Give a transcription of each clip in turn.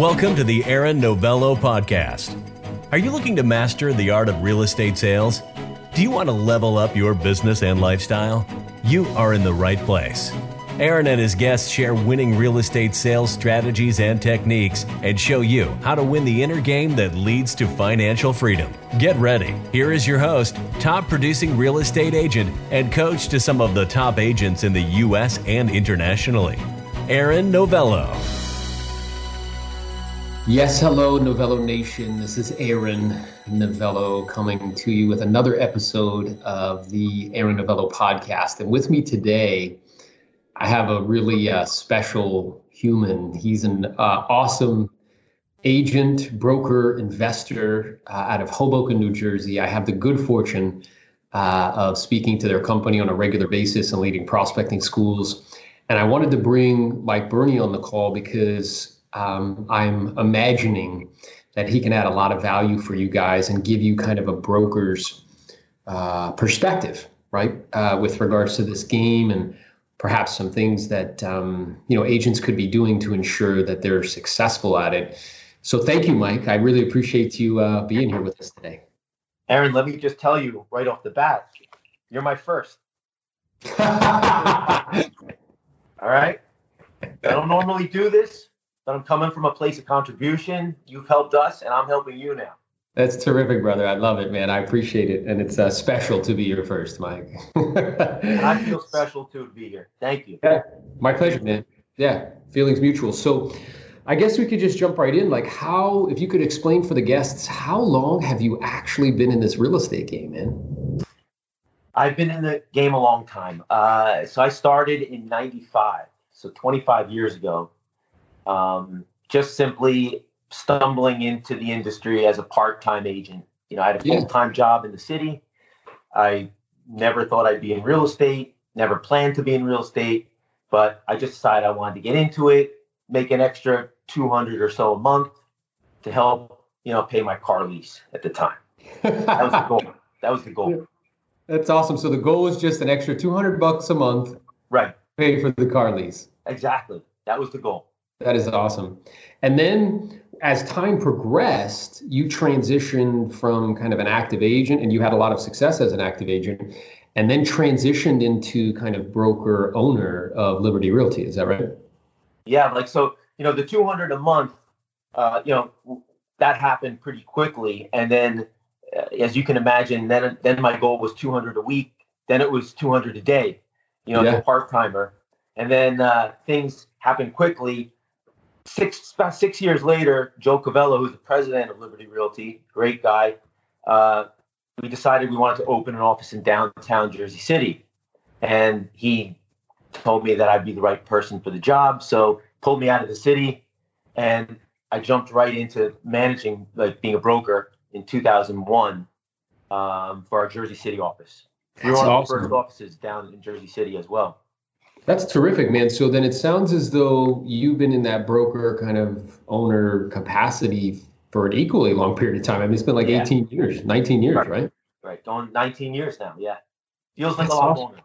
Welcome to the Aaron Novello podcast. Are you looking to master the art of real estate sales? Do you want to level up your business and lifestyle? You are in the right place. Aaron and his guests share winning real estate sales strategies and techniques and show you how to win the inner game that leads to financial freedom. Get ready. Here is your host, top producing real estate agent and coach to some of the top agents in the U.S. and internationally, Aaron Novello. Yes, hello, Novello Nation. This is Aaron Novello coming to you with another episode of the Aaron Novello podcast. And with me today, I have a really uh, special human. He's an uh, awesome agent, broker, investor uh, out of Hoboken, New Jersey. I have the good fortune uh, of speaking to their company on a regular basis and leading prospecting schools. And I wanted to bring Mike Berney on the call because um, I'm imagining that he can add a lot of value for you guys and give you kind of a broker's uh, perspective, right, uh, with regards to this game and perhaps some things that um, you know agents could be doing to ensure that they're successful at it. So thank you, Mike. I really appreciate you uh, being here with us today. Aaron, let me just tell you right off the bat, you're my first. All right. I don't normally do this, but I'm coming from a place of contribution. You've helped us, and I'm helping you now. That's terrific, brother. I love it, man. I appreciate it, and it's uh, special to be your first, Mike. I feel special too to be here. Thank you. Yeah, my pleasure, man. Yeah, feelings mutual. So, I guess we could just jump right in. Like, how, if you could explain for the guests, how long have you actually been in this real estate game, man? I've been in the game a long time. Uh, so I started in '95, so 25 years ago. Um, just simply stumbling into the industry as a part-time agent. You know, I had a full-time yeah. job in the city. I never thought I'd be in real estate, never planned to be in real estate, but I just decided I wanted to get into it, make an extra 200 or so a month to help, you know, pay my car lease at the time. That was the goal. That was the goal. That's awesome. So the goal was just an extra 200 bucks a month. Right. Pay for the car lease. Exactly. That was the goal. That is awesome. And then as time progressed, you transitioned from kind of an active agent and you had a lot of success as an active agent and then transitioned into kind of broker owner of Liberty Realty. Is that right? Yeah, like so, you know, the 200 a month, uh, you know, that happened pretty quickly. And then, uh, as you can imagine, then then my goal was 200 a week. Then it was 200 a day, you know, yeah. part timer. And then uh, things happened quickly six about six years later, Joe Cavello, who's the president of Liberty Realty, great guy, uh, we decided we wanted to open an office in downtown Jersey City, and he told me that I'd be the right person for the job. So pulled me out of the city, and I jumped right into managing, like being a broker in 2001 um, for our Jersey City office. That's we were one awesome. of the first offices down in Jersey City as well. That's terrific, man. So then it sounds as though you've been in that broker kind of owner capacity for an equally long period of time. I mean, it's been like yeah. 18 years, 19 years, right? Right. right. Going 19 years now. Yeah. Feels like That's a lot awesome.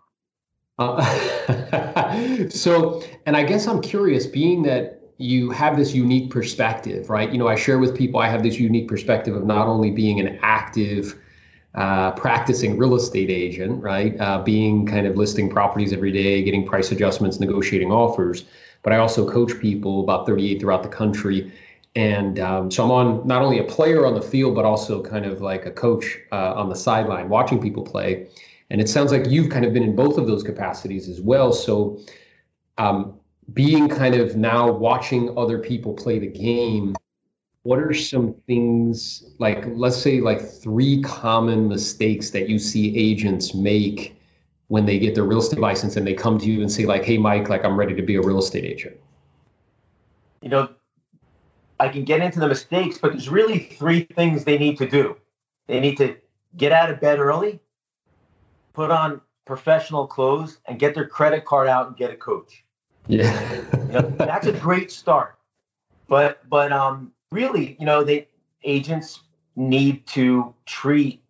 Uh, so, and I guess I'm curious, being that you have this unique perspective, right? You know, I share with people I have this unique perspective of not only being an active uh, practicing real estate agent, right? Uh, being kind of listing properties every day, getting price adjustments, negotiating offers. But I also coach people about 38 throughout the country. And um, so I'm on not only a player on the field, but also kind of like a coach uh, on the sideline watching people play. And it sounds like you've kind of been in both of those capacities as well. So um, being kind of now watching other people play the game what are some things like let's say like three common mistakes that you see agents make when they get their real estate license and they come to you and say like hey mike like i'm ready to be a real estate agent you know i can get into the mistakes but there's really three things they need to do. They need to get out of bed early put on professional clothes and get their credit card out and get a coach. Yeah. You know, that's a great start. But but um really, you know, they agents need to treat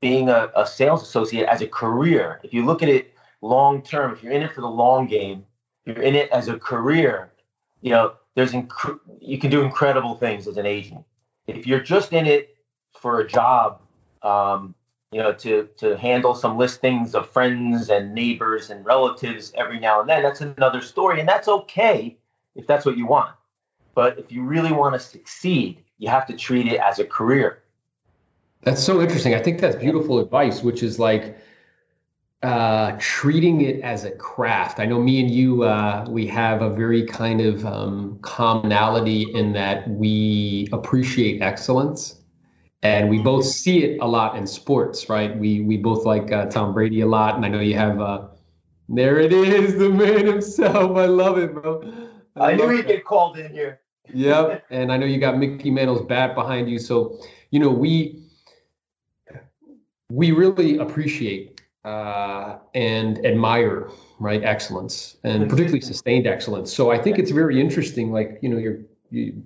being a, a sales associate as a career. If you look at it long term, if you're in it for the long game, you're in it as a career. You know, there's inc- you can do incredible things as an agent. If you're just in it for a job, um, you know, to to handle some listings of friends and neighbors and relatives every now and then, that's another story, and that's okay if that's what you want. But if you really want to succeed, you have to treat it as a career. That's so interesting. I think that's beautiful advice, which is like uh, treating it as a craft. I know me and you, uh, we have a very kind of um, commonality in that we appreciate excellence, and we both see it a lot in sports, right? We we both like uh, Tom Brady a lot, and I know you have. Uh, there it is, the man himself. I love it, bro. I, I knew he'd get called in here. yep, and I know you got Mickey Mantle's bat behind you, so you know we we really appreciate uh, and admire right excellence and particularly sustained excellence. So i think it's very interesting like you know you're you,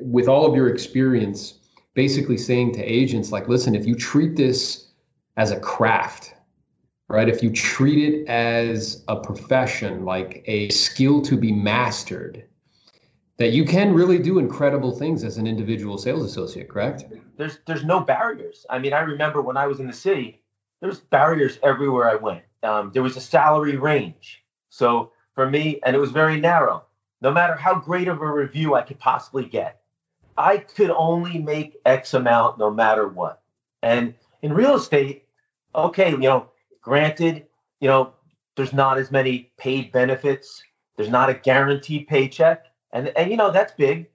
with all of your experience basically saying to agents like listen if you treat this as a craft right if you treat it as a profession like a skill to be mastered that you can really do incredible things as an individual sales associate correct there's there's no barriers i mean i remember when i was in the city there's barriers everywhere I went. Um, there was a salary range. So for me, and it was very narrow. No matter how great of a review I could possibly get, I could only make X amount no matter what. And in real estate, okay, you know, granted, you know, there's not as many paid benefits. There's not a guaranteed paycheck, and and you know that's big.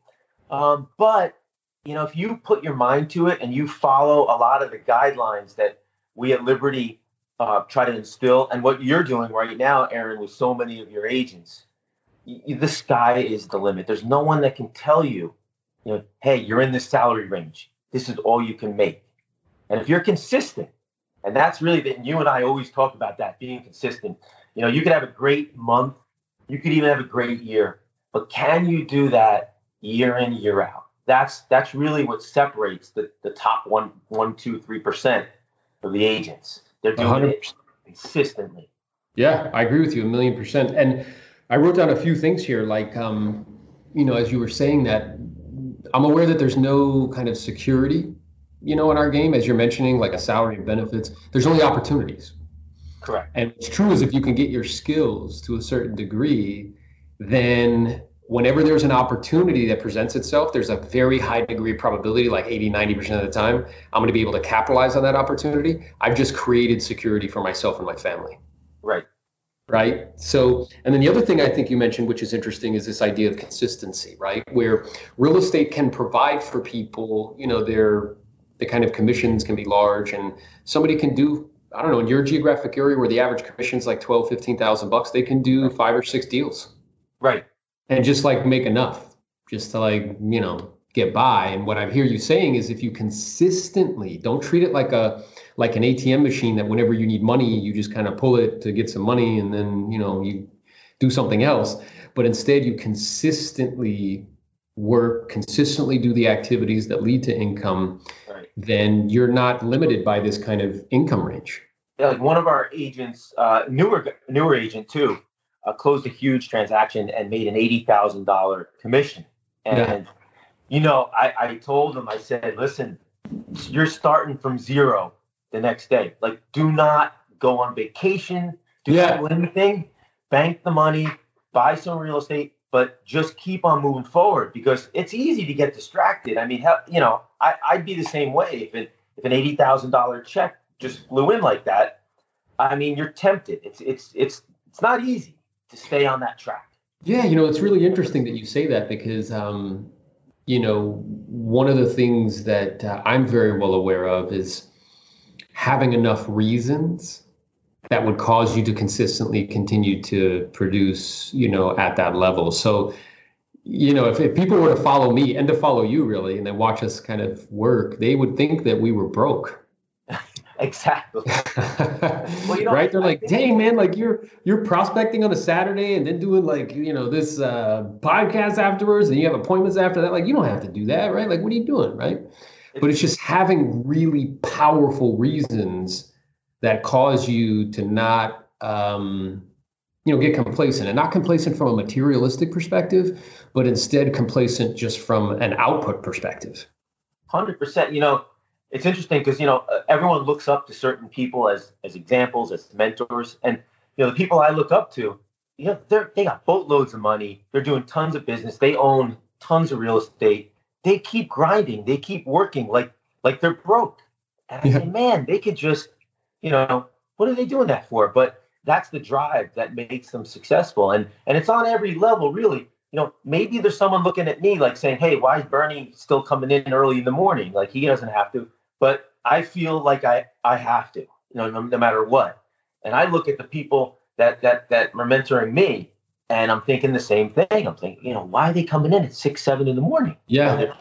Um, but you know, if you put your mind to it and you follow a lot of the guidelines that we at Liberty uh, try to instill, and what you're doing right now, Aaron, with so many of your agents, y- the sky is the limit. There's no one that can tell you, you know, hey, you're in this salary range. This is all you can make. And if you're consistent, and that's really that you and I always talk about that being consistent. You know, you could have a great month, you could even have a great year, but can you do that year in year out? That's that's really what separates the, the top one one two three percent of the agents. They're doing 100%. it consistently. Yeah, I agree with you a million percent. And I wrote down a few things here, like, um, you know, as you were saying that, I'm aware that there's no kind of security, you know, in our game, as you're mentioning, like a salary and benefits. There's only opportunities. Correct. And what's true is if you can get your skills to a certain degree, then whenever there's an opportunity that presents itself, there's a very high degree of probability, like 80, 90% of the time, I'm going to be able to capitalize on that opportunity. I've just created security for myself and my family. Right. Right. So, and then the other thing I think you mentioned, which is interesting, is this idea of consistency, right? Where real estate can provide for people, you know, their the kind of commissions can be large and somebody can do I don't know, in your geographic area where the average commission is like 12, 15,000 bucks, they can do five or six deals. Right and just like make enough just to like you know get by and what i hear you saying is if you consistently don't treat it like a like an atm machine that whenever you need money you just kind of pull it to get some money and then you know you do something else but instead you consistently work consistently do the activities that lead to income. Then you're not limited by this kind of income range yeah, like one of our agents uh, newer newer agent too uh, closed a huge transaction and made an eighty thousand dollar commission. And yeah. you know, I, I told him, I said, listen, you're starting from zero the next day. Like, do not go on vacation, do yeah. not do anything, bank the money, buy some real estate, but just keep on moving forward because it's easy to get distracted. I mean, you know, I, I'd be the same way if it, if an eighty thousand dollar check just flew in like that. I mean, you're tempted. It's it's it's it's not easy to stay on that track. Yeah, you know, it's really interesting that you say that because, um, you know, one of the things that uh, I'm very well aware of is having enough reasons that would cause you to consistently continue to produce, you know, at that level. So, you know, if, if people were to follow me and to follow you really, and then watch us kind of work, they would think that we were broke Exactly. well, you know, right? They're I, like, dang man, like you're you're prospecting on a Saturday and then doing like you know this uh, podcast afterwards, and you have appointments after that. Like you don't have to do that, right? Like what are you doing, right? But it's just having really powerful reasons that cause you to not um, you know get complacent and not complacent from a materialistic perspective but instead complacent just from an output perspective. 100% you know it's interesting because you know everyone looks up to certain people as as examples as mentors and you know the people i look up to you know they're they got boatloads of money they're doing tons of business they own tons of real estate they keep grinding they keep working like like they're broke. And i yeah. say man they could just you know what are they doing that for but that's the drive that makes them successful. And and it's on every level, really. You know, maybe there's someone looking at me like saying, "Hey, why is Berney still coming in early in the morning? Like he doesn't have to." But I feel like I I have to, you know, no, no matter what. And I look at the people that that that are mentoring me, and I'm thinking the same thing. I'm thinking, you know, why are they coming in at six, seven in the morning? Yeah.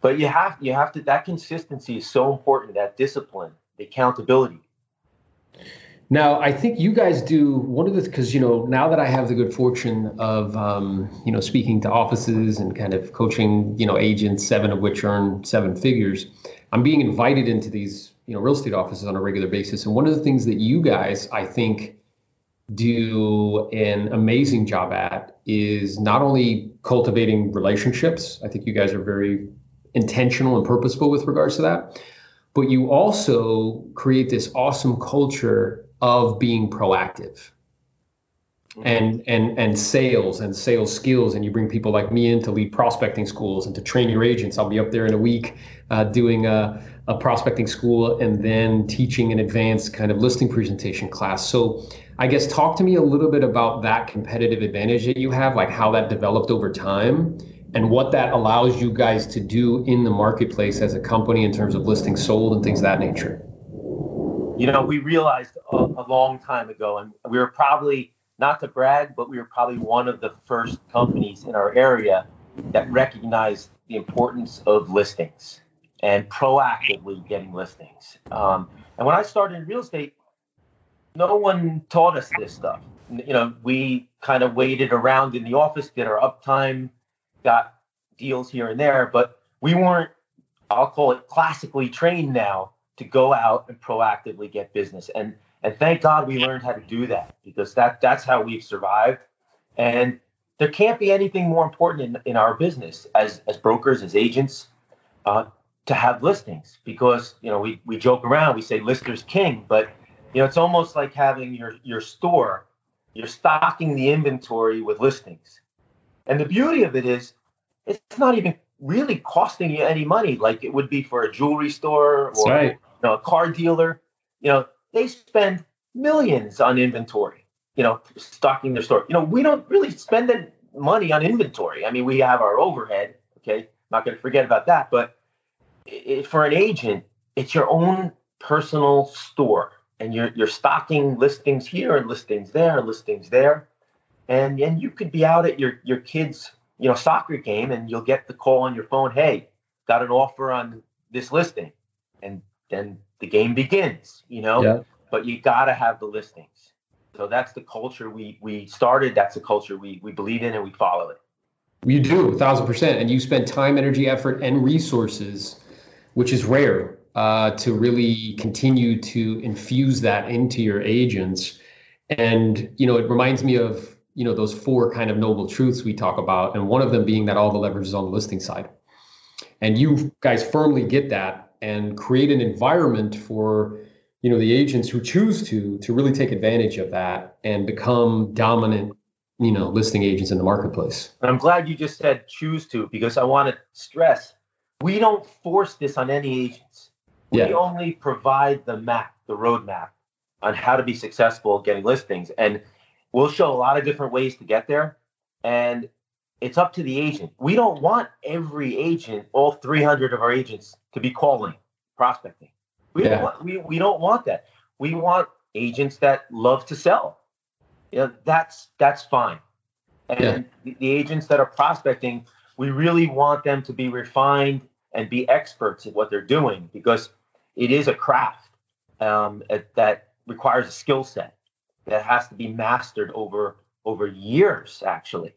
But you have you have to that consistency is so important. That discipline, the accountability. Now, I think you guys do one of the because you know now that I have the good fortune of um, you know speaking to offices and kind of coaching you know agents, seven of which earn seven figures, I'm being invited into these you know real estate offices on a regular basis. And one of the things that you guys I think do an amazing job at is not only cultivating relationships. I think you guys are very intentional and purposeful with regards to that, but you also create this awesome culture of being proactive. Mm-hmm. and and and sales and sales skills and you bring people like me in to lead prospecting schools and to train your agents. I'll be up there in a week uh, doing a, a prospecting school and then teaching an advanced kind of listing presentation class. So i guess talk to me a little bit about that competitive advantage that you have like how that developed over time and what that allows you guys to do in the marketplace as a company in terms of listings sold and things of that nature you know, we realized a, a, long time ago, and we were probably not to brag, but we were probably one of the first companies in our area that recognized the importance of listings and proactively getting listings. Um, and when I started in real estate, no one taught us this stuff. You know, we kind of waited around in the office, did our uptime, got deals here and there, but we weren't, I'll call it classically trained now to go out and proactively get business. And and thank God we learned how to do that because that that's how we've survived. And there can't be anything more important in, in our business as as brokers, as agents, uh, to have listings because you know we we joke around, we say listers king, but you know it's almost like having your your store, you're stocking the inventory with listings. And the beauty of it is it's not even really costing you any money like it would be for a jewelry store or right know, a car dealer, you know, they spend millions on inventory, you know, stocking their store. You know, we don't really spend that money on inventory. I mean, we have our overhead, okay? Not going to forget about that, but it, for an agent, it's your own personal store and you're you're stocking listings here and listings there and listings there. And and you could be out at your your kids, you know, soccer game and you'll get the call on your phone, "Hey, got an offer on this listing." And then the game begins, you know. Yeah. But you got to have the listings. So that's the culture we we started. That's the culture we we believe in and we follow it. You do, a thousand percent, and you spend time, energy, effort, and resources, which is rare, uh, to really continue to infuse that into your agents. And you know, it reminds me of you know those four kind of noble truths we talk about, and one of them being that all the leverage is on the listing side. And you guys firmly get that and create an environment for you know the agents who choose to to really take advantage of that and become dominant you know listing agents in the marketplace. I'm glad you just said choose to because i want to stress we don't force this on any agents. We yeah. only provide the map the roadmap on how to be successful getting listings. And we'll show a lot of different ways to get there. And it's up to the agent. We don't want every agent, all 300 of our agents, to be calling, prospecting. We, yeah. don't, want, we, we don't want that. We want agents that love to sell. You know, that's that's fine. And yeah. the, the agents that are prospecting, we really want them to be refined and be experts at what they're doing because it is a craft um, that requires a skill set that has to be mastered over over years actually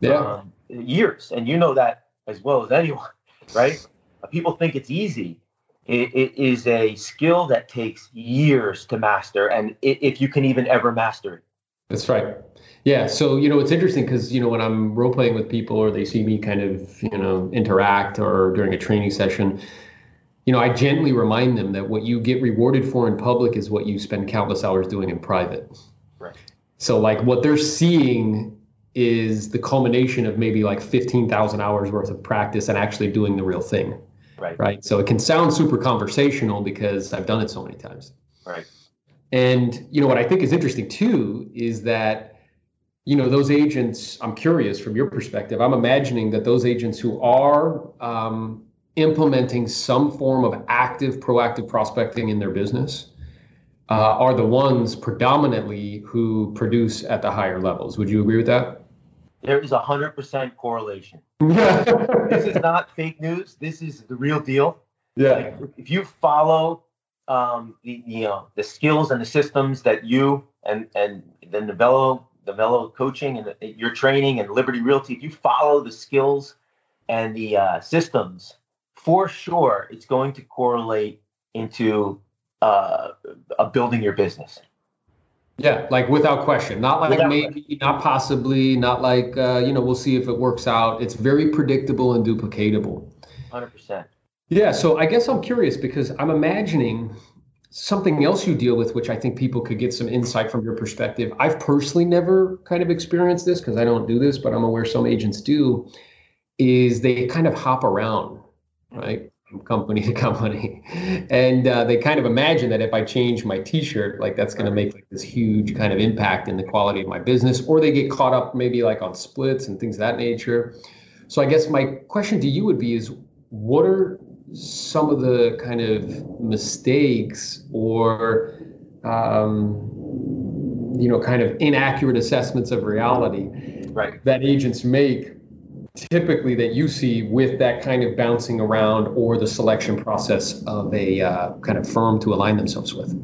yeah. Um, years. And you know that as well as anyone, right? People think it's easy. It, it is a skill that takes years to master, and it, if you can even ever master it. That's right. Yeah. So, you know, it's interesting because, you know, when I'm role playing with people or they see me kind of, you know, interact or during a training session, you know, I gently remind them that what you get rewarded for in public is what you spend countless hours doing in private. Right. So, like, what they're seeing is the culmination of maybe like 15,000 hours worth of practice and actually doing the real thing. Right. Right. So it can sound super conversational because I've done it so many times. Right. And, you know, what I think is interesting too is that, you know, those agents, I'm curious from your perspective, I'm imagining that those agents who are um, implementing some form of active, proactive prospecting in their business uh, are the ones predominantly who produce at the higher levels. Would you agree with that? There is a hundred percent correlation. this is not fake news. This is the real deal. Yeah. Like, if you follow um, the you know the skills and the systems that you and and the Novello Novello coaching and the, your training and Liberty Realty, if you follow the skills and the uh, systems, for sure it's going to correlate into uh, a building your business. Yeah, like without question. Not like Without maybe, not possibly, not like uh, you know, we'll see if it works out. It's very predictable and duplicatable. Hundred percent. Yeah, so I guess I'm curious because I'm imagining something else you deal with, which I think people could get some insight from your perspective. I've personally never kind of experienced this because I don't do this, but I'm aware some agents do. Is they kind of hop around, right? From company to company, and uh, they kind of imagine that if I change my T-shirt, like that's going to make like this huge kind of impact in the quality of my business, or they get caught up maybe like on splits and things of that nature. So I guess my question to you would be: Is what are some of the kind of mistakes or um, you know kind of inaccurate assessments of reality Right. that agents make typically that you see with that kind of bouncing around or the selection process of a uh, kind of firm to align themselves with?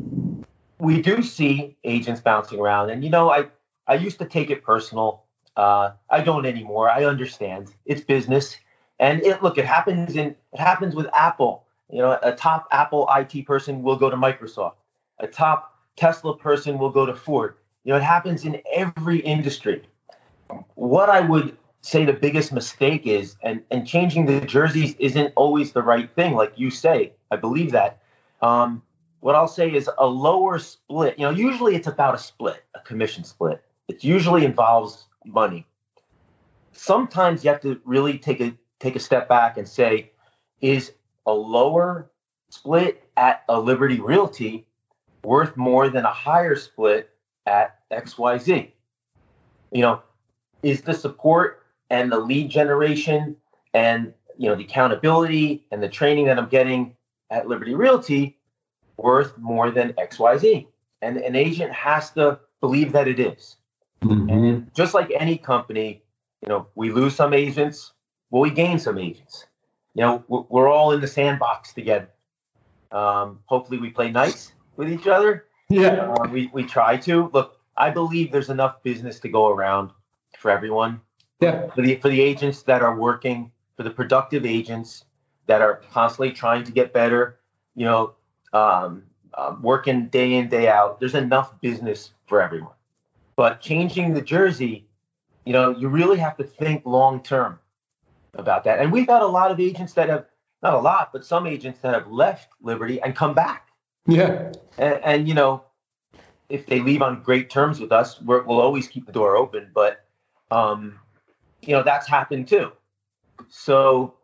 We do see agents bouncing around and you know i i used to take it personal. Uh, i don't anymore. I understand. It's business. And it look it happens in it happens with apple. You know a top apple it person will go to microsoft. A top tesla person will go to ford. You know it happens in every industry. What i would say the biggest mistake is and and changing the jerseys isn't always the right thing like you say i believe that um, what I'll say is a lower split. You know, usually it's about a split, a commission split. It usually involves money. Sometimes you have to really take a take a step back and say, is a lower split at a Liberty Realty worth more than a higher split at XYZ? You know, is the support and the lead generation and you know the accountability and the training that I'm getting at Liberty Realty worth more than XYZ. And an agent has to believe that it is. And just like any company, you know, we lose some agents, well, we gain some agents. You know, we're, we're all in the sandbox together. Um, hopefully, we play nice with each other. yeah Uh, we, we try to. Look, I believe there's enough business to go around for everyone yeah for the for the agents that are working, for the productive agents that are constantly trying to get better, you know, um, uh, working day in day out. There's enough business for everyone. But changing the jersey, you know, you really have to think long term about that. And we've had a lot of agents that have not a lot, but some agents that have left Liberty and come back. yeah And, and you know, if they leave on great terms with us, we're, we'll always keep the door open. But um, you know, that's happened too. So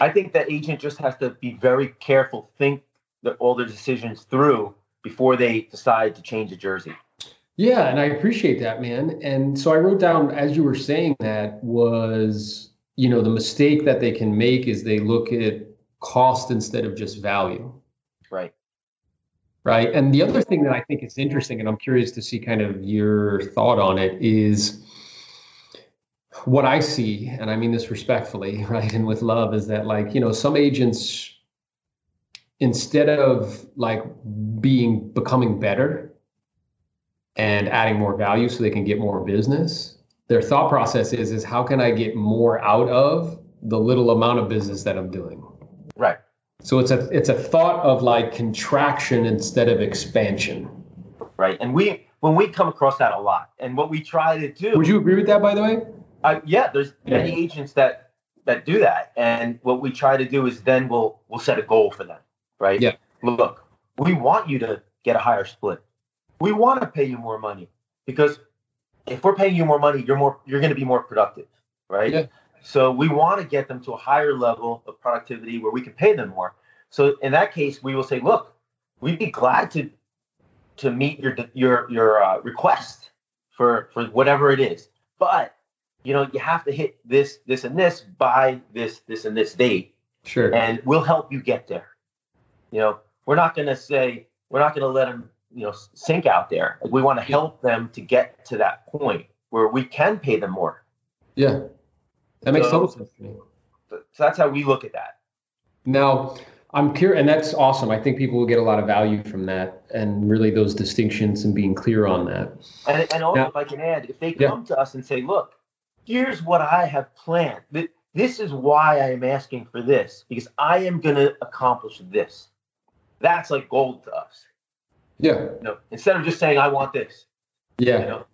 I think that agent just has to be very careful, think the, all their decisions through before they decide to change a jersey. Yeah, and I appreciate that, man. And so I wrote down as you were saying that was, you know, the mistake that they can make is they look at cost instead of just value. Right. Right. And the other thing that I think is interesting, and I'm curious to see kind of your thought on it, is what I see, and I mean this respectfully, right, and with love, is that like, you know, some agents, instead of like being becoming better and adding more value so they can get more business, their thought process is is how can I get more out of the little amount of business that I'm doing? Right. So it's a it's a thought of like contraction instead of expansion. Right. And we when we come across that a lot, and what we try to do. Would you agree with that, by the way? Uh, yeah, there's many agents that that do that, and what we try to do is then we'll we'll set a goal for them, right? Yeah. Look, we want you to get a higher split. We want to pay you more money because if we're paying you more money, you're more you're going to be more productive, right? Yeah. So we want to get them to a higher level of productivity where we can pay them more. So in that case, we will say, look, we'd be glad to to meet your your your uh, request for for whatever it is, but you know you have to hit this this and this by this this and this date, Sure. and we'll help you get there. You know, we're not going to say we're not going to let them you know sink out there. Like, we want to help them to get to that point where we can pay them more. yeah. That makes So- total sense to me. So that's how we look at that. Now, I'm curious, and that's awesome. I think people will get a lot of value from that, and really those distinctions and being clear on that. And, and also, Now- if I can add, if they Yeah. come to us and say, look, here's what I have planned. This is why I am asking for this, because I am going to accomplish this. That's like gold to us. Yeah, You know, instead of just saying, I want this, yeah, you know,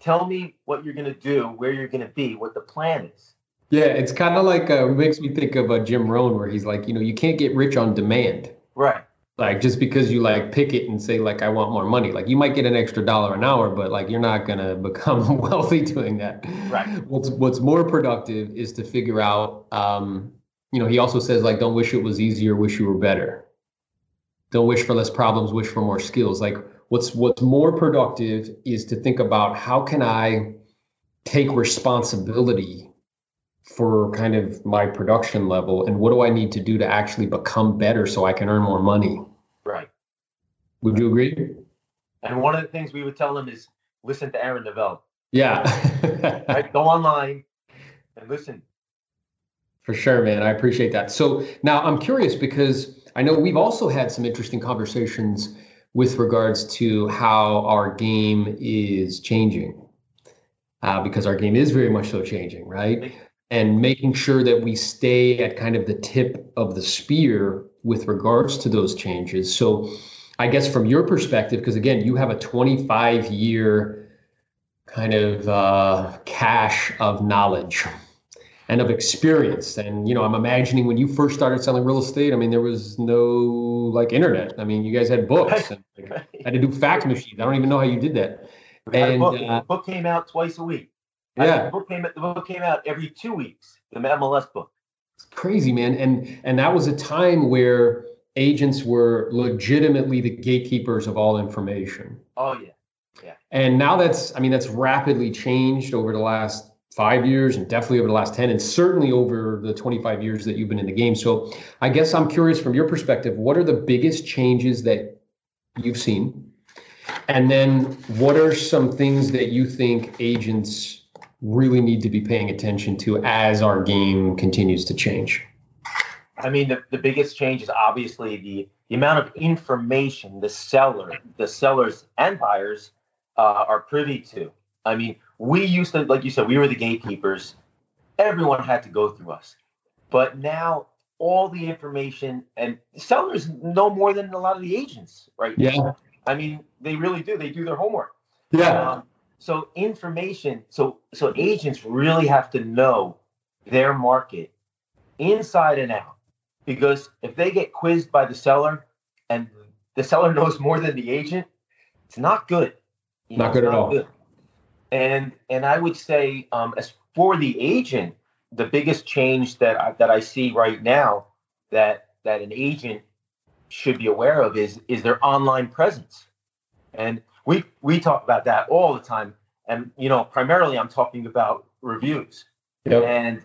tell me what you're going to do, where you're going to be, what the plan is. yeah. It's kind of like uh, it makes me think of uh, Jim Rohn, where he's like, you know, you can't get rich on demand. Right. Like just because you like pick it and say like I want more money, like you might get an extra dollar an hour, but like you're not gonna become wealthy doing that. Right. What's what's more productive is to figure out. Um, you know, he also says like don't wish it was easier, wish you were better. Don't wish for less problems, wish for more skills. Like what's what's more productive is to think about how can I take responsibility for kind of my production level and what do I need to do to actually become better so I can earn more money. Would you agree? And one of the things we would tell them is listen to Aaron Novell. Yeah. Right. Go online and listen. For sure, man. I appreciate that. So now I'm curious because I know we've also had some interesting conversations with regards to how our game is changing. Uh, because our game is very much so changing, right? And making sure that we stay at kind of the tip of the spear with regards to those changes. So I guess from your perspective, because again, you have a 25 year kind of uh, cache of knowledge and of experience. And you know, I'm imagining when you first started selling real estate, I mean, there was no like internet. I mean, you guys had books and like, had to do fax machines. I don't even know how you did that. We had a And, book. uh, the book came out twice a week. Yeah. The book came out, the book came out every two weeks. The MLS book. It's crazy, man. And and that was a time where agents were legitimately the gatekeepers of all information. Oh yeah. Yeah. And now that's, I mean, that's rapidly changed over the last five years and definitely over the last 10 and certainly over the 25 years that you've been in the game. So I guess I'm curious from your perspective, what are the biggest changes that you've seen? And then what are some things that you think agents really need to be paying attention to as our game continues to change? I mean, the, the biggest change is obviously the, the amount of information the seller, the sellers and buyers uh, are privy to. I mean, we used to, like you said, we were the gatekeepers. Everyone had to go through us. But now all the information and sellers know more than a lot of the agents, right? Yeah. I mean, they really do. They do their homework. Yeah. Um, so information, so so agents really have to know their market inside and out, because if they get quizzed by the seller and the seller knows more than the agent, it's not good. You Not it's good at all. And and I would say, um, as for the agent, the biggest change that I, that I see right now that that an agent should be aware of is is their online presence. And we we talk about that all the time. And you know, primarily I'm talking about reviews. Yep. And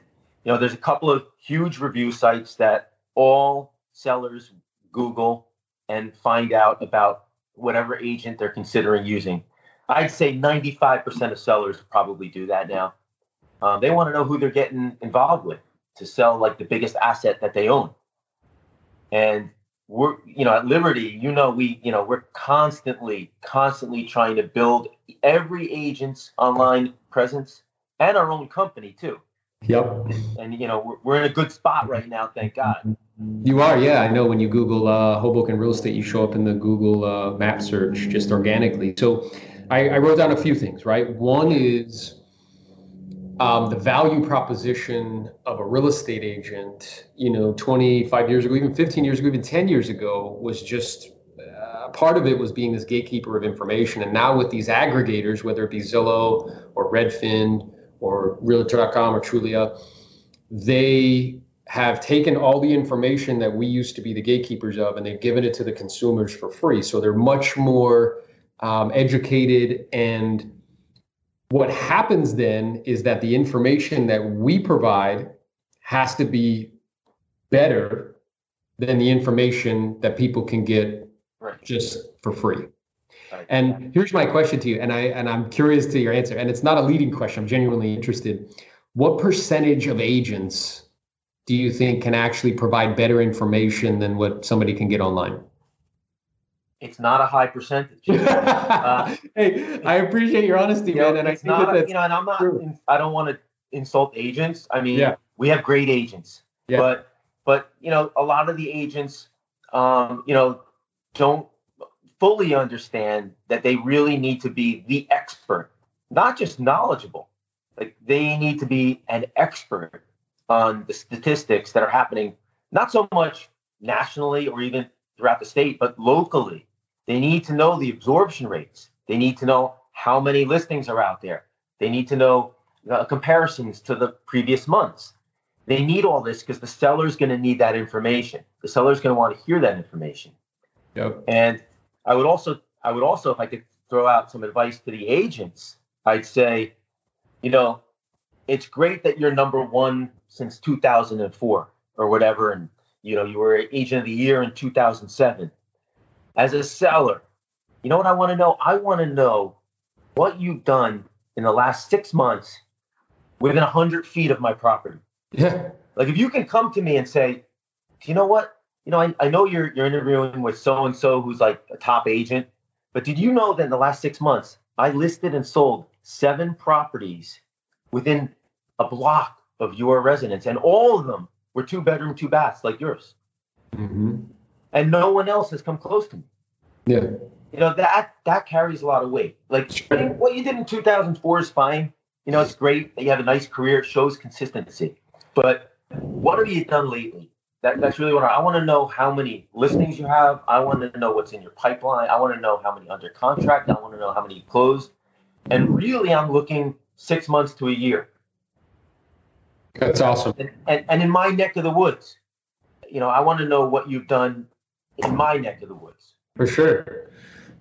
you know, there's a couple of huge review sites that all sellers Google and find out about whatever agent they're considering using. I'd say 95% of sellers probably do that now. Um, they want to know who they're getting involved with to sell like the biggest asset that they own. And we're, you know, at Liberty, you know, we, you know, we're constantly, constantly trying to build every agent's online presence and our own company too. Yep. And you know, we're, we're in a good spot right now, thank God. You are, yeah. I know when you Google uh, Hoboken real estate, you show up in the Google uh, map search just organically. So I, I wrote down a few things, right? One is um, the value proposition of a real estate agent, you know, 25 years ago, even 15 years ago, even 10 years ago, was just uh, part of it was being this gatekeeper of information. And now with these aggregators, whether it be Zillow or Redfin or Realtor.com or Trulia, they have taken all the information that we used to be the gatekeepers of and they've given it to the consumers for free. So they're much more um, educated. And what happens then is that the information that we provide has to be better than the information that people can get right. just for free. And here's my question to you, and I and I'm curious to your answer. And it's not a leading question. I'm genuinely interested. What percentage of agents do you think can actually provide better information than what somebody can get online? It's not a high percentage. uh, hey, I appreciate your honesty, man, know, and I think not, that you know, and I'm not. I don't want to insult agents. I mean, yeah. we have great agents, yeah. but but you know, a lot of the agents, um, you know, don't fully understand that they really need to be the expert, not just knowledgeable. Like they need to be an expert on the statistics that are happening, not so much nationally or even throughout the state, but locally. They need to know the absorption rates. They need to know how many listings are out there. They need to know uh, comparisons to the previous months. They need all this because the seller's going to need that information. The seller's going to want to hear that information. Yep. And I would also, I would also, if I could throw out some advice to the agents, I'd say, you know, it's great that you're number one since 2004 or whatever, and you know you were agent of the year in 2007. As a seller, you know what I want to know? I want to know what you've done in the last six months within 100 feet of my property. Yeah. Like if you can come to me and say, you know what? You know, I, I know you're you're interviewing with so and so who's like a top agent, but did you know that in the last six months I listed and sold seven properties within a block of your residence, and all of them were two bedroom, two baths like yours. Mm-hmm. And no one else has come close to me. Yeah. You know that that carries a lot of weight. Like sure. what you did in 2004 is fine. You know it's great that you have a nice career. It shows consistency. But what have you done lately? That, that's really what I, I want to know. How many listings you have? I want to know what's in your pipeline. I want to know how many under contract. I want to know how many closed. And really, I'm looking six months to a year. That's awesome. And, and, and in my neck of the woods, you know, I want to know what you've done in my neck of the woods. For sure.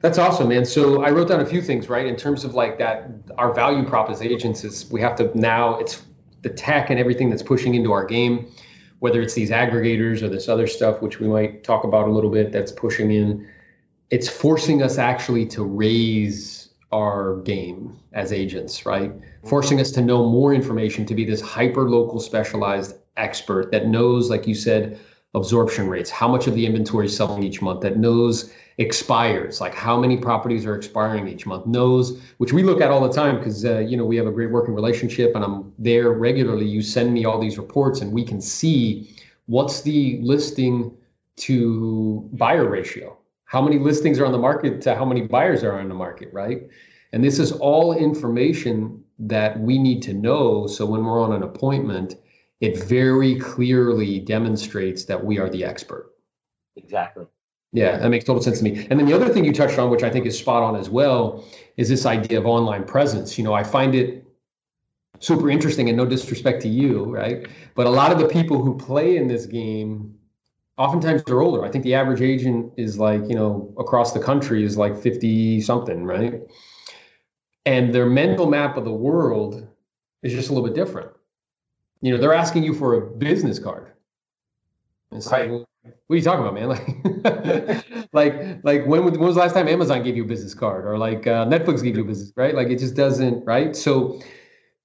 That's awesome, man. So I wrote down a few things, right? In terms of like that, our value prop as agents is we have to now, it's the tech and everything that's pushing into our game, whether it's these aggregators or this other stuff, which we might talk about a little bit, that's pushing in. It's forcing us actually to raise our game as agents, right? Forcing us to know more information, to be this hyper local specialized expert that knows, like you said, absorption rates, how much of the inventory is selling each month, that knows expires, like how many properties are expiring each month, knows, which we look at all the time because, uh, you know, we have a great working relationship and I'm there regularly. You send me all these reports and we can see what's the listing to buyer ratio how many listings are on the market to how many buyers are on the market, right? And this is all information that we need to know. So when we're on an appointment, it very clearly demonstrates that we are the expert. Exactly. Yeah, that makes total sense to me. And then the other thing you touched on, which I think is spot on as well, is this idea of online presence. You know, I find it super interesting and no disrespect to you, right? But a lot of the people who play in this game oftentimes they're older. I think the average agent is like, you know, across the country is like 50 something, right? And their mental map of the world is just a little bit different. You know, they're asking you for a business card. It's right. like, what are you talking about, man? Like, like, like when, when was the last time Amazon gave you a business card or like uh, Netflix gave you a business, right? Like it just doesn't, right? So,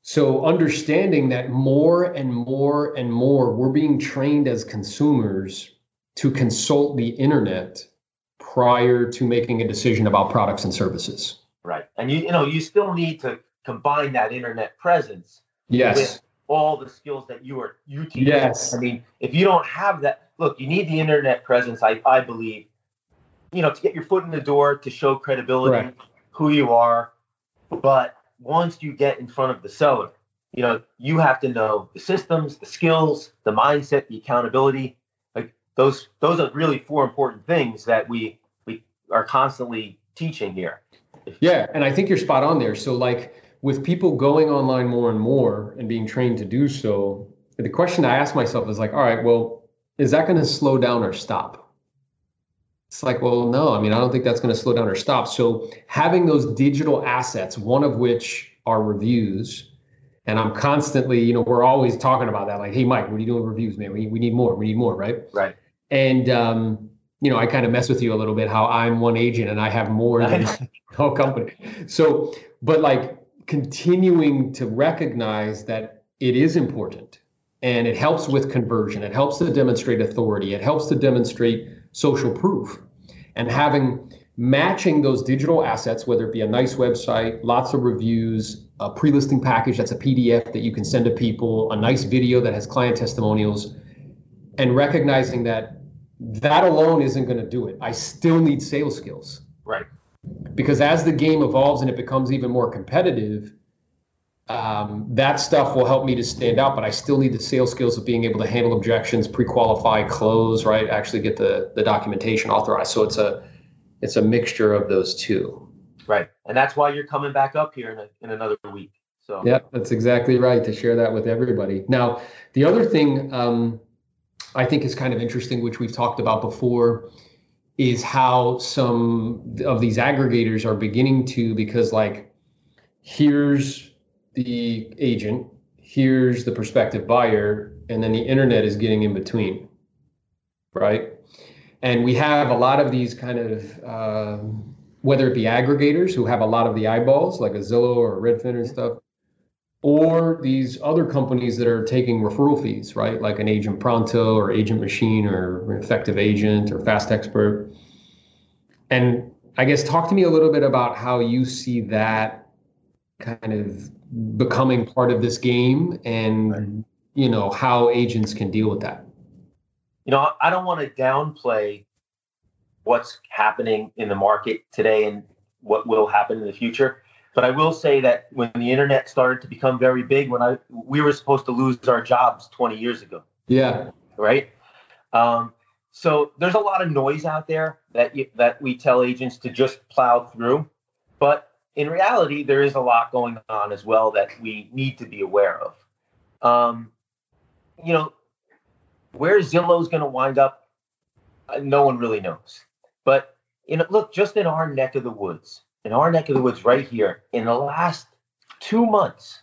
so understanding that more and more and more we're being trained as consumers to consult the internet prior to making a decision about products and services. Right. And you you know, you still need to combine that internet presence yes. with all the skills that you are you teach. Yes. I mean, if you don't have that, look, you need the internet presence, I, I believe, you know, to get your foot in the door, to show credibility. Right. who you are, but once you get in front of the seller, you know, you have to know the systems, the skills, the mindset, the accountability. Like those, those are really four important things that we we are constantly teaching here. Yeah, and I think you're spot on there. So like with people going online more and more and being trained to do so, the question I ask myself is like, all right, well, is that going to slow down or stop? It's like, well, no, I mean, I don't think that's going to slow down or stop. So having those digital assets, one of which are reviews, and I'm constantly, you know, we're always talking about that. Like, hey, Mike, what are you doing with reviews, man? We, we need more. We need more, right? Right. And um, you know, I kind of mess with you a little bit how I'm one agent and I have more than the whole company. So, but like continuing to recognize that it is important and it helps with conversion, it helps to demonstrate authority, it helps to demonstrate social proof. And having matching those digital assets, whether it be a nice website, lots of reviews, a pre listing package that's a PDF that you can send to people, a nice video that has client testimonials, and recognizing that that alone isn't going to do it. I still need sales skills. Right. Because as the game evolves and it becomes even more competitive, um, that stuff will help me to stand out. But I still need the sales skills of being able to handle objections, pre-qualify, close, right? Actually get the the documentation authorized. So it's a it's a mixture of those two. Right. And that's why you're coming back up here in, a, in another week. So. Yeah, that's exactly right. To share that with everybody. Now, the other thing. Um, I think is kind of interesting, which we've talked about before, is how some of these aggregators are beginning to, because like, here's the agent, here's the prospective buyer, and then the internet is getting in between, right? And we have a lot of these kind of, um, whether it be aggregators who have a lot of the eyeballs, like a Zillow or Redfin and stuff, or these other companies that are taking referral fees, right? Like an Agent Pronto or Agent Machine or Effective Agent or Fast Expert. And I guess talk to me a little bit about how you see that kind of becoming part of this game and right. you know how agents can deal with that. You know, I don't want to downplay what's happening in the market today and what will happen in the future but I will say that when the internet started to become very big, when I we were supposed to lose our jobs 20 years ago. Yeah. Right. Um, so there's a lot of noise out there that you, that we tell agents to just plow through, but in reality, there is a lot going on as well that we need to be aware of. Um, you know, where Zillow is going to wind up, uh, no one really knows. But you know, look, just in our neck of the woods, in our neck of the woods right here, in the last two months,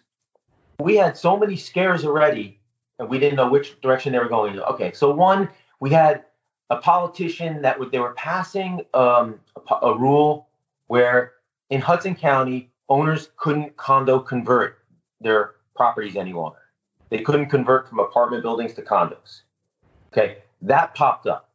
we had so many scares already and we didn't know which direction they were going. Okay, so one, we had a politician that they were passing um, a, a rule where in Hudson County, owners couldn't condo convert their properties any longer. They couldn't convert from apartment buildings to condos. Okay, that popped up.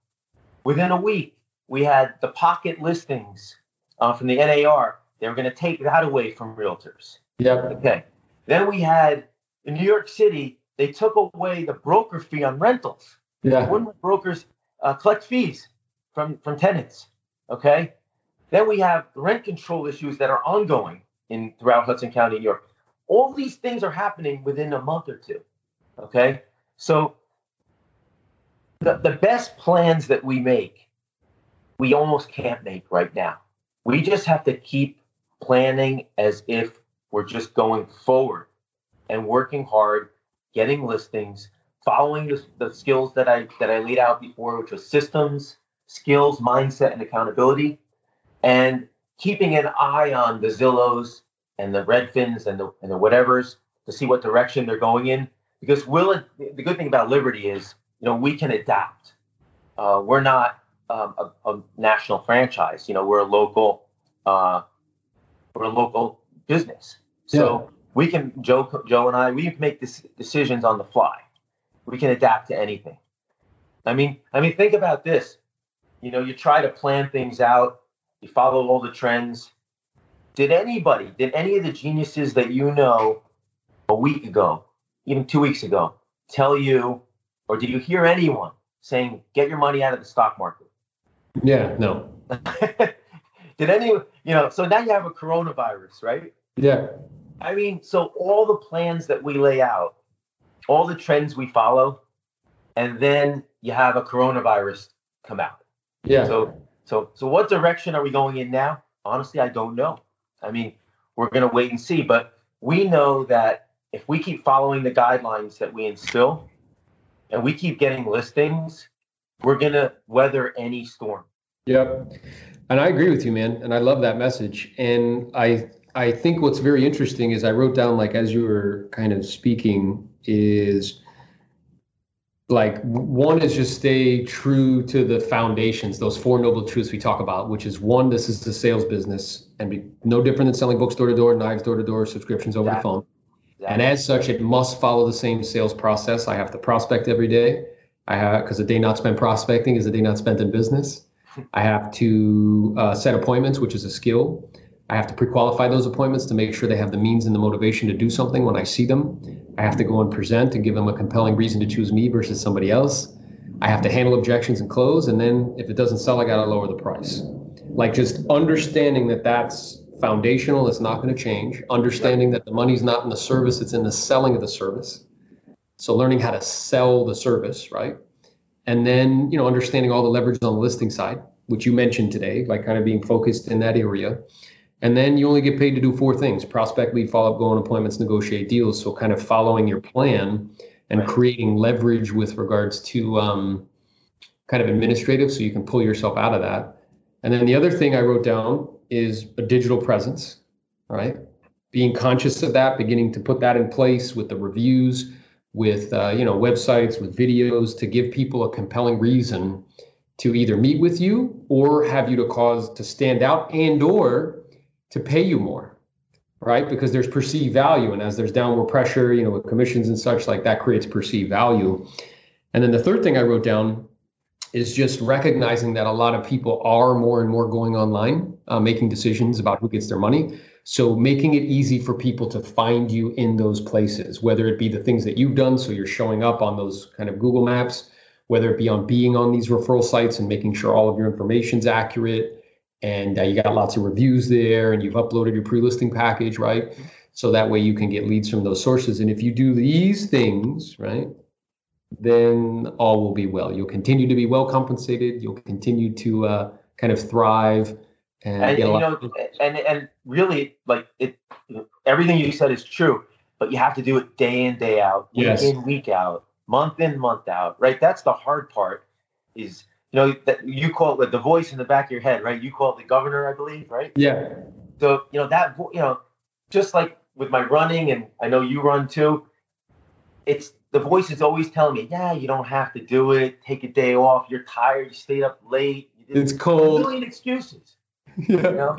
Within a week, we had the pocket listings uh, from the NAR. They were going to take that away from realtors. Yeah. Okay. Then we had in New York City, they took away the broker fee on rentals. Yeah. Wouldn't brokers uh, collect fees from from tenants? Okay. Then we have rent control issues that are ongoing in throughout Hudson County, New York. All these things are happening within a month or two. Okay. So the, the best plans that we make, we almost can't make right now. We just have to keep planning as if we're just going forward and working hard, getting listings, following the, the skills that I that I laid out before, which was systems, skills, mindset, and accountability, and keeping an eye on the Zillows and the Redfins and the and the whatevers to see what direction they're going in. Because will the good thing about Liberty is, you know, we can adapt. Uh, we're not um, a, a, national franchise. You know, we're a local, uh, we're a local business. So yeah. we can Joe, Joe and I, we can make this decisions on the fly. We can adapt to anything. I mean, I mean, think about this. You know, you try to plan things out. You follow all the trends. Did anybody, did any of the geniuses that you know a week ago, even two weeks ago, tell you, or did you hear anyone saying, get your money out of the stock market? Yeah, no. did any, you know, so now you have a coronavirus, right? Yeah. I mean, so all the plans that we lay out, all the trends we follow, and then you have a coronavirus come out. Yeah. So, so, so what direction are we going in now? Honestly, I don't know. I mean, we're going to wait and see, but we know that if we keep following the guidelines that we instill and we keep getting listings, we're going to weather any storm. Yep. And I agree with you, man. And I love that message. And I I think what's very interesting is I wrote down like as you were kind of speaking is like one is just stay true to the foundations, those four noble truths we talk about, which is one, this is the sales business and be no different than selling books door to door, knives door to door, subscriptions over exactly. the phone. Exactly. And as such, it must follow the same sales process. I have to prospect every day. I have because a day not spent prospecting is a day not spent in business. I have to uh, set appointments, which is a skill. I have to pre-qualify those appointments to make sure they have the means and the motivation to do something when I see them. I have to go and present and give them a compelling reason to choose me versus somebody else. I have to handle objections and close, and then if it doesn't sell, I got to lower the price. Like just understanding that that's foundational, it's not going to change. Understanding that the money's not in the service, it's in the selling of the service. So learning how to sell the service, right? And then, you know, understanding all the leverage on the listing side, which you mentioned today, like kind of being focused in that area. And then you only get paid to do four things prospect, lead, follow up, go on appointments, negotiate deals. So kind of following your plan and creating leverage with regards to um, kind of administrative so you can pull yourself out of that. And then the other thing I wrote down is a digital presence, right? Being conscious of that, beginning to put that in place with the reviews, with uh, you know websites, with videos to give people a compelling reason to either meet with you or have you to cause to stand out and or to pay you more, right? Because there's perceived value, and as there's downward pressure, you know, with commissions and such, like that creates perceived value. And then the third thing I wrote down is just recognizing that a lot of people are more and more going online, uh, making decisions about who gets their money. So making it easy for people to find you in those places, whether it be the things that you've done, so you're showing up on those kind of Google Maps, whether it be on being on these referral sites and making sure all of your information is accurate, and uh, you got lots of reviews there and you've uploaded your pre-listing package right? So that way you can get leads from those sources. And if you do these things right then all will be well. You'll continue to be well compensated. You'll continue to uh, kind of thrive and, and you know and and really like it everything you said is true but you have to do it day in day out week yes. in week out month in month out right that's the hard part is you know that you call it the voice in the back of your head, right? You call it the governor, I believe, right? Yeah. So you know that you know just like with my running, and I know you run too. It's the voice is always telling me, yeah, you don't have to do it. Take a day off. You're tired. You stayed up late. It's cold. A million excuses. Yeah. You know?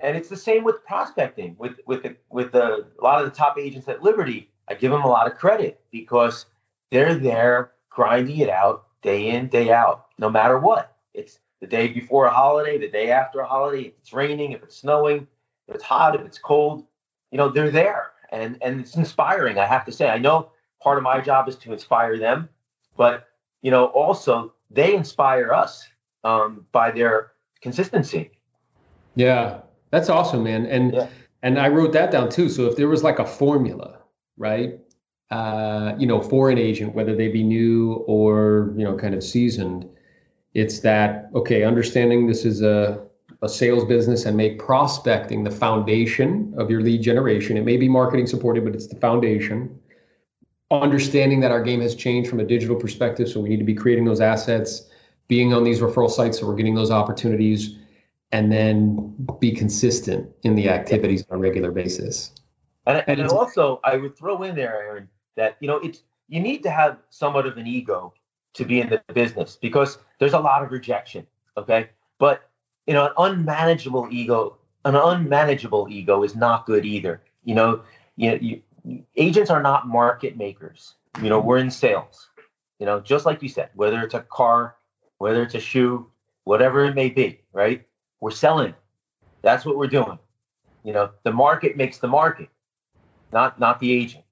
And it's the same with prospecting. With with the, with the, a lot of the top agents at Liberty, I give them a lot of credit because they're there grinding it out day in day out no matter what. It's the day before a holiday, the day after a holiday, if it's raining, if it's snowing, if it's hot, if it's cold, you know, they're there. And and it's inspiring, I have to say. I know part of my job is to inspire them, but you know, also they inspire us um, by their consistency. Yeah, that's awesome, man. And yeah. and I wrote that down too. So if there was like a formula, right? Uh, you know, for an agent, whether they be new or you know, kind of seasoned, it's that, okay, understanding this is a, a sales business and make prospecting the foundation of your lead generation. It may be marketing supported, but it's the foundation. Understanding that our game has changed from a digital perspective, so we need to be creating those assets, being on these referral sites, so we're getting those opportunities, and then be consistent in the activities on a regular basis. And, and also, I would throw in there, Aaron, that you know it's you need to have somewhat of an ego to be in the business because there's a lot of rejection. Okay. But, you know, an unmanageable ego, an unmanageable ego is not good either. You know, you, you, agents are not market makers. You know, we're in sales. You know, just like you said, whether it's a car, whether it's a shoe, whatever it may be, right? We're selling. That's what we're doing. You know, the market makes the market, not not the agent.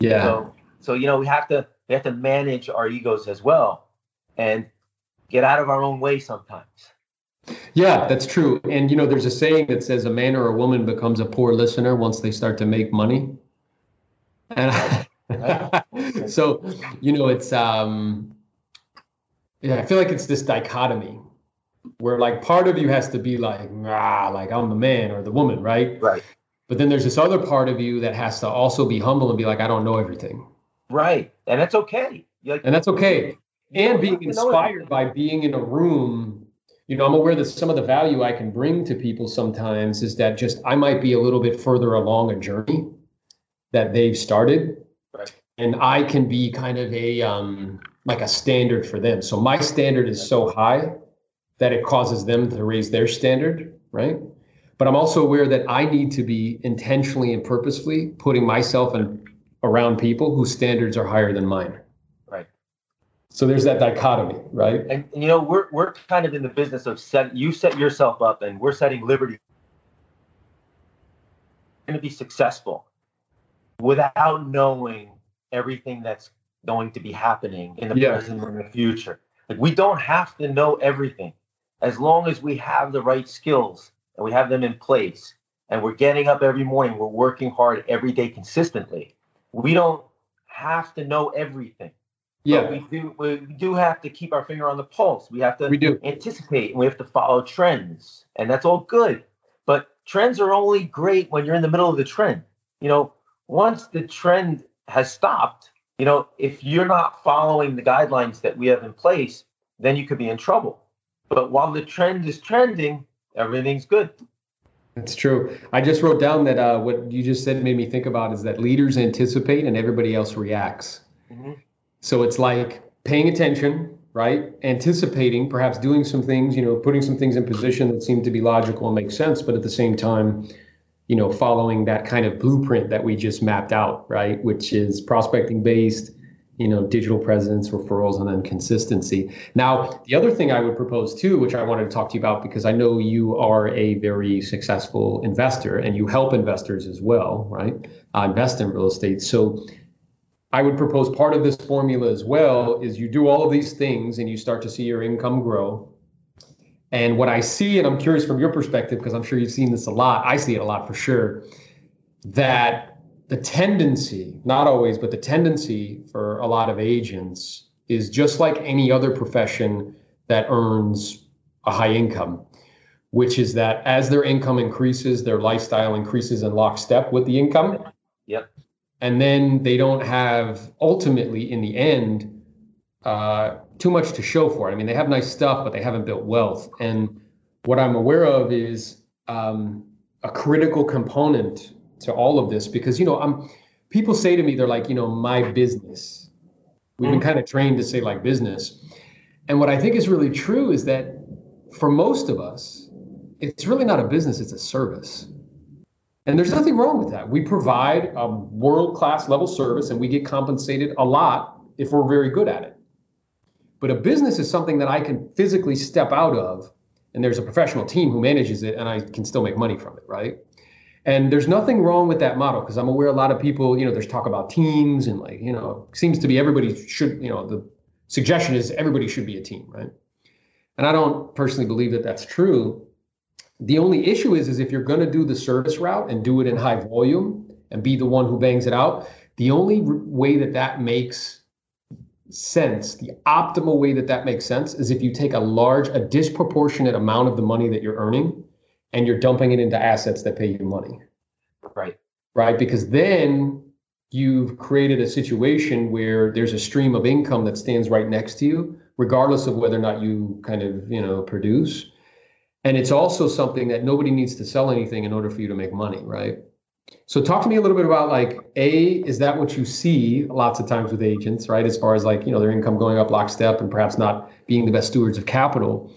Yeah. So, so you know, we have to we have to manage our egos as well and get out of our own way sometimes. Yeah, that's true. And you know, there's a saying that says a man or a woman becomes a poor listener once they start to make money. And so, you know, it's um yeah, I feel like it's this dichotomy where like part of you has to be like, ah, like I'm the man or the woman, right? Right. But then there's this other part of you that has to also be humble and be like, I don't know everything. Right. And that's okay. Like, and that's okay. And being inspired by being in a room, you know, I'm aware that some of the value I can bring to people sometimes is that just I might be a little bit further along a journey that they've started. Right. And I can be kind of a um like a standard for them. So my standard is so high that it causes them to raise their standard, right? But I'm also aware that I need to be intentionally and purposefully putting myself in, around people whose standards are higher than mine. Right. So there's that dichotomy, right? And, and you know, we're we're kind of in the business of set you set yourself up and we're setting liberty going to be successful without knowing everything that's going to be happening in the yeah. present and the future. Like we don't have to know everything as long as we have the right skills and we have them in place and we're getting up every morning, we're working hard every day consistently. We don't have to know everything. Yeah. But we do we do have to keep our finger on the pulse. We have to we do. anticipate and we have to follow trends. And that's all good. But trends are only great when you're in the middle of the trend. You know, once the trend has stopped, you know, if you're not following the guidelines that we have in place, then you could be in trouble. But while the trend is trending, everything's good. That's true. I just wrote down that uh, what you just said made me think about is that leaders anticipate and everybody else reacts. Mm-hmm. So it's like paying attention, right? Anticipating, perhaps doing some things, you know, putting some things in position that seem to be logical and make sense, but at the same time, you know, following that kind of blueprint that we just mapped out, right? Which is prospecting based, you know, digital presence, referrals, and then consistency. Now, the other thing I would propose too, which I wanted to talk to you about because I know you are a very successful investor and you help investors as well, right? Uh, invest in real estate. So I would propose part of this formula as well is you do all of these things and you start to see your income grow. And what I see, and I'm curious from your perspective, because I'm sure you've seen this a lot, I see it a lot for sure, that the tendency, not always, but the tendency for a lot of agents is just like any other profession that earns a high income, which is that as their income increases, their lifestyle increases in lockstep with the income. Yep. And then they don't have ultimately in the end uh, too much to show for it. I mean, they have nice stuff, but they haven't built wealth. And what I'm aware of is um, a critical component to all of this because you know I'm people say to me they're like you know my business. We've been mm. kind of trained to say like business. And what I think is really true is that for most of us, it's really not a business, it's a service. And there's nothing wrong with that. We provide a world class level service and we get compensated a lot if we're very good at it. But a business is something that I can physically step out of and there's a professional team who manages it and I can still make money from it, right? And there's nothing wrong with that model because I'm aware a lot of people, you know, there's talk about teams and like, you know, seems to be everybody should, you know, the suggestion is everybody should be a team, right? And I don't personally believe that that's true. The only issue is, is if you're going to do the service route and do it in high volume and be the one who bangs it out, the only way that that makes sense, the optimal way that that makes sense is if you take a large, a disproportionate amount of the money that you're earning and you're dumping it into assets that pay you money. Right. Right. Because then you've created a situation where there's a stream of income that stands right next to you, regardless of whether or not you kind of, you know, produce. And it's also something that nobody needs to sell anything in order for you to make money, right? So talk to me a little bit about like a is that what you see lots of times with agents, right? As far as like, you know, their income going up lockstep and perhaps not being the best stewards of capital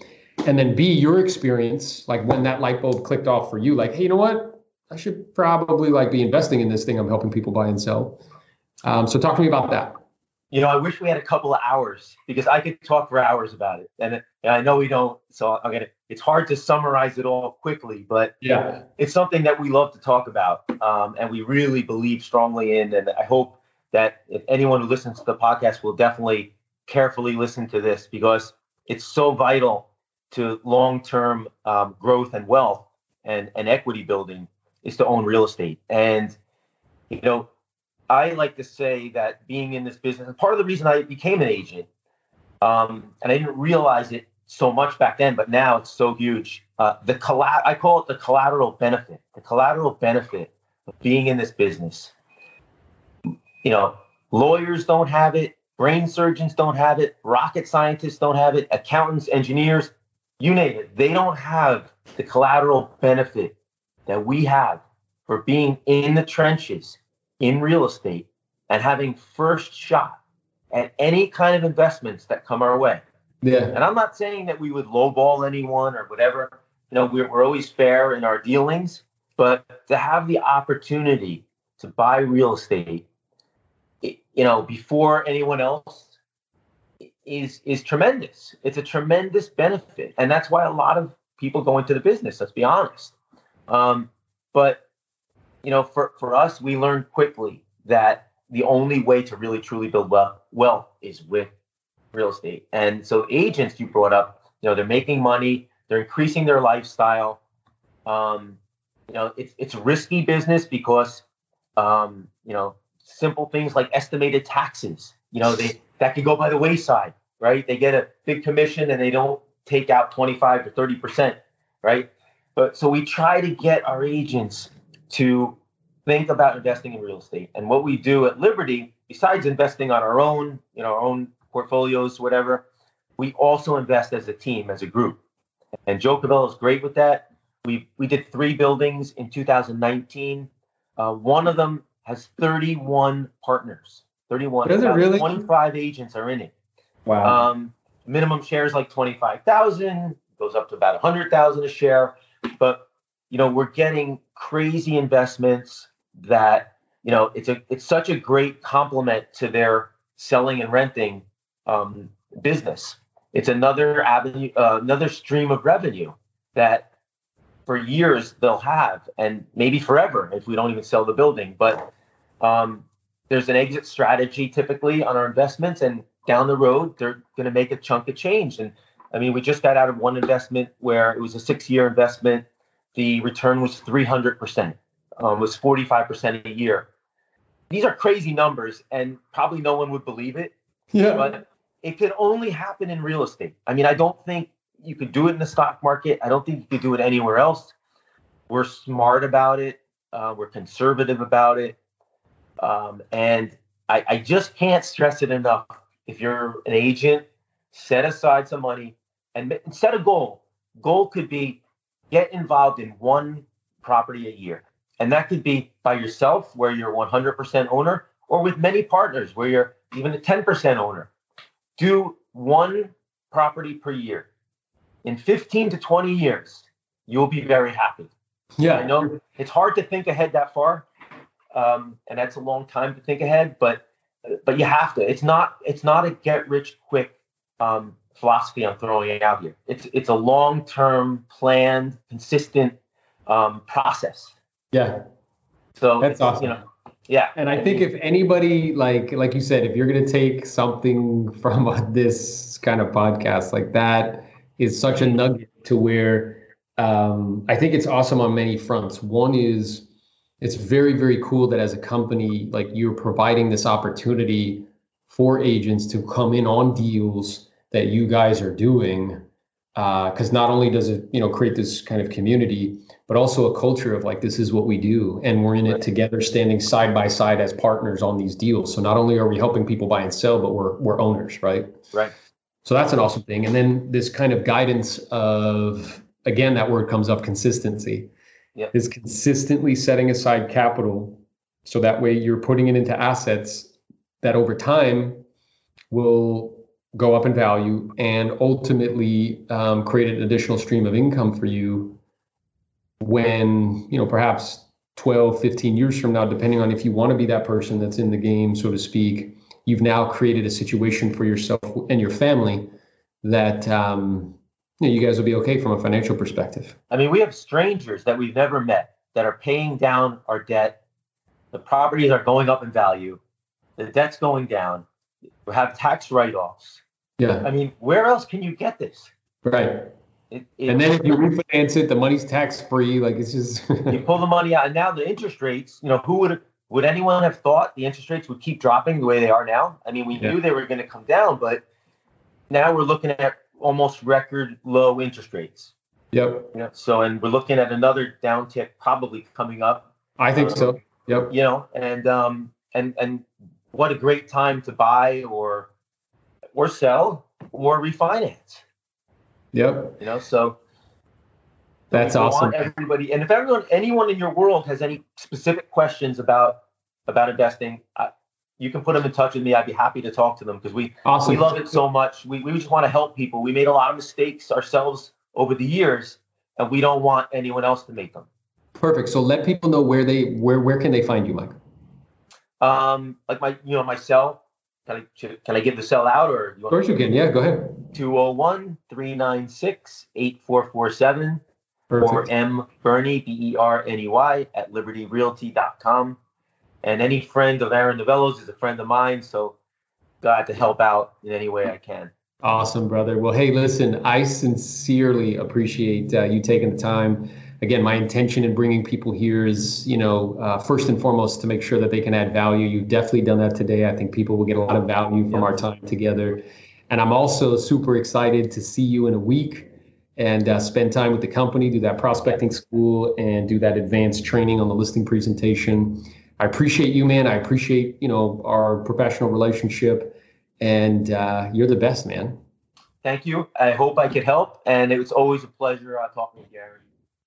and then B, your experience, like when that light bulb clicked off for you, like, hey, you know what? I should probably like be investing in this thing I'm helping people buy and sell. Um, so talk to me about that. You know, I wish we had a couple of hours because I could talk for hours about it, and, and I know we don't. So I'm gonna. It's hard to summarize it all quickly, but yeah, it's something that we love to talk about, um, and we really believe strongly in. And I hope that if anyone who listens to the podcast will definitely carefully listen to this because it's so vital to long-term um, growth and wealth and, and equity building is to own real estate. And you know, I like to say that being in this business, part of the reason I became an agent, um, and I didn't realize it so much back then, but now it's so huge. Uh, the collat- I call it the collateral benefit. The collateral benefit of being in this business. You know, lawyers don't have it, brain surgeons don't have it, rocket scientists don't have it, accountants, engineers, you name it. They don't have the collateral benefit that we have for being in the trenches in real estate and having first shot at any kind of investments that come our way. Yeah. And I'm not saying that we would lowball anyone or whatever. You know, we're, we're always fair in our dealings, but to have the opportunity to buy real estate, you know, before anyone else is is tremendous. It's a tremendous benefit, and that's why a lot of people go into the business. Let's be honest. Um, but you know, for for us, we learned quickly that the only way to really truly build wealth, wealth is with real estate. And so agents you brought up, you know, they're making money, they're increasing their lifestyle. Um, you know, it's it's risky business because um, you know, simple things like estimated taxes, you know, they that could go by the wayside, right? They get a big commission and they don't take out 25 to 30 percent, right? But so we try to get our agents to think about investing in real estate. And what we do at Liberty, besides investing on our own, you know, our own portfolios, whatever, we also invest as a team, as a group. And Joe Cavello is great with that. We we did three buildings in 2019. Uh, one of them has 31 partners. 31. Does it really? 25 agents are in it. Wow. Um, minimum shares like 25,000, goes up to about 100,000 a share. But you know, we're getting crazy investments that you know it's a it's such a great complement to their selling and renting um, business. It's another avenue, uh, another stream of revenue that for years they'll have, and maybe forever if we don't even sell the building. But um, there's an exit strategy typically on our investments, and down the road they're going to make a chunk of change. And I mean, we just got out of one investment where it was a six-year investment the return was 300%, um, was 45% a year. These are crazy numbers, and probably no one would believe it. Yeah. But it could only happen in real estate. I mean, I don't think you could do it in the stock market. I don't think you could do it anywhere else. We're smart about it. Uh, we're conservative about it. Um, and I, I just can't stress it enough. If you're an agent, set aside some money and set a goal. Goal could be get involved in one property a year. And that could be by yourself, where you're 100% owner, or with many partners, where you're even a 10% owner. Do one property per year. In 15 to 20 years, you'll be very happy. Yeah. I know it's hard to think ahead that far, um, and that's a long time to think ahead. But but you have to. It's not it's not a get rich quick um, philosophy I'm throwing out here. It's it's a long term, planned, consistent um, process. Yeah. So that's awesome. You know, yeah. And I think if anybody like like you said, if you're gonna take something from this kind of podcast, like that is such a nugget to where um, I think it's awesome on many fronts. One is it's very very cool that as a company like you're providing this opportunity for agents to come in on deals that you guys are doing because uh, not only does it you know create this kind of community but also a culture of like this is what we do and we're in it together standing side by side as partners on these deals. So not only are we helping people buy and sell but we're we're owners right? Right. So that's an awesome thing. And then this kind of guidance of again that word comes up consistency yep. is consistently setting aside capital so that way you're putting it into assets that over time will go up in value and ultimately um, create an additional stream of income for you when you know perhaps 12 15 years from now depending on if you want to be that person that's in the game so to speak you've now created a situation for yourself and your family that um, you, you guys will be okay from a financial perspective i mean we have strangers that we've never met that are paying down our debt the properties are going up in value the debt's going down we have tax write-offs. Yeah. I mean, where else can you get this? Right. It, it, and then if you refinance it, the money's tax free. Like it's just you pull the money out, and now the interest rates. You know, who would would anyone have thought the interest rates would keep dropping the way they are now? I mean, we yeah. knew they were going to come down, but now we're looking at almost record low interest rates. Yep. You know, so and we're looking at another downtick probably coming up. I think um, so. Yep. You know, and um and and what a great time to buy or or sell or refinance. Yep. You know, so that's awesome. everybody, and if everyone, anyone in your world has any specific questions about about investing, I, you can put them in touch with me. I'd be happy to talk to them because we awesome. we love it so much. We we just want to help people. We made a lot of mistakes ourselves over the years, and we don't want anyone else to make them. Perfect. So let people know where they where where can they find you, Mike? Um, like my you know my cell can I, can I give the cell out or? You of course you can. Yeah, go ahead. 201 396 8447 or M Berney B E R N E Y, at libertyrealty.com. And any friend of Aaron Novello's is a friend of mine, so glad to help out in any way I can. Awesome, brother. Well, hey, listen, I sincerely appreciate uh, you taking the time again, my intention in bringing people here is, you know, uh, first and foremost to make sure that they can add value. You've definitely done that today. I think people will get a lot of value from our time together. And I'm also super excited to see you in a week and uh, spend time with the company, do that prospecting school, and do that advanced training on the listing presentation. I appreciate you, man. I appreciate, you know, our professional relationship, and uh, you're the best, man. Thank you. I hope I could help, and it was always a pleasure uh, talking with Gary.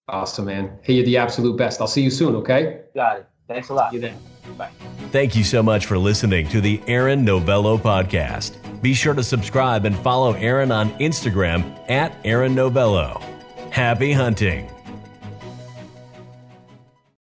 Awesome, man. Hey, you're the absolute best. I'll see you soon, okay? Got it. Thanks a lot. See you then. Bye. Thank you so much for listening to the Aaron Novello podcast. Be sure to subscribe and follow Aaron on Instagram at Aaron Novello. Happy hunting.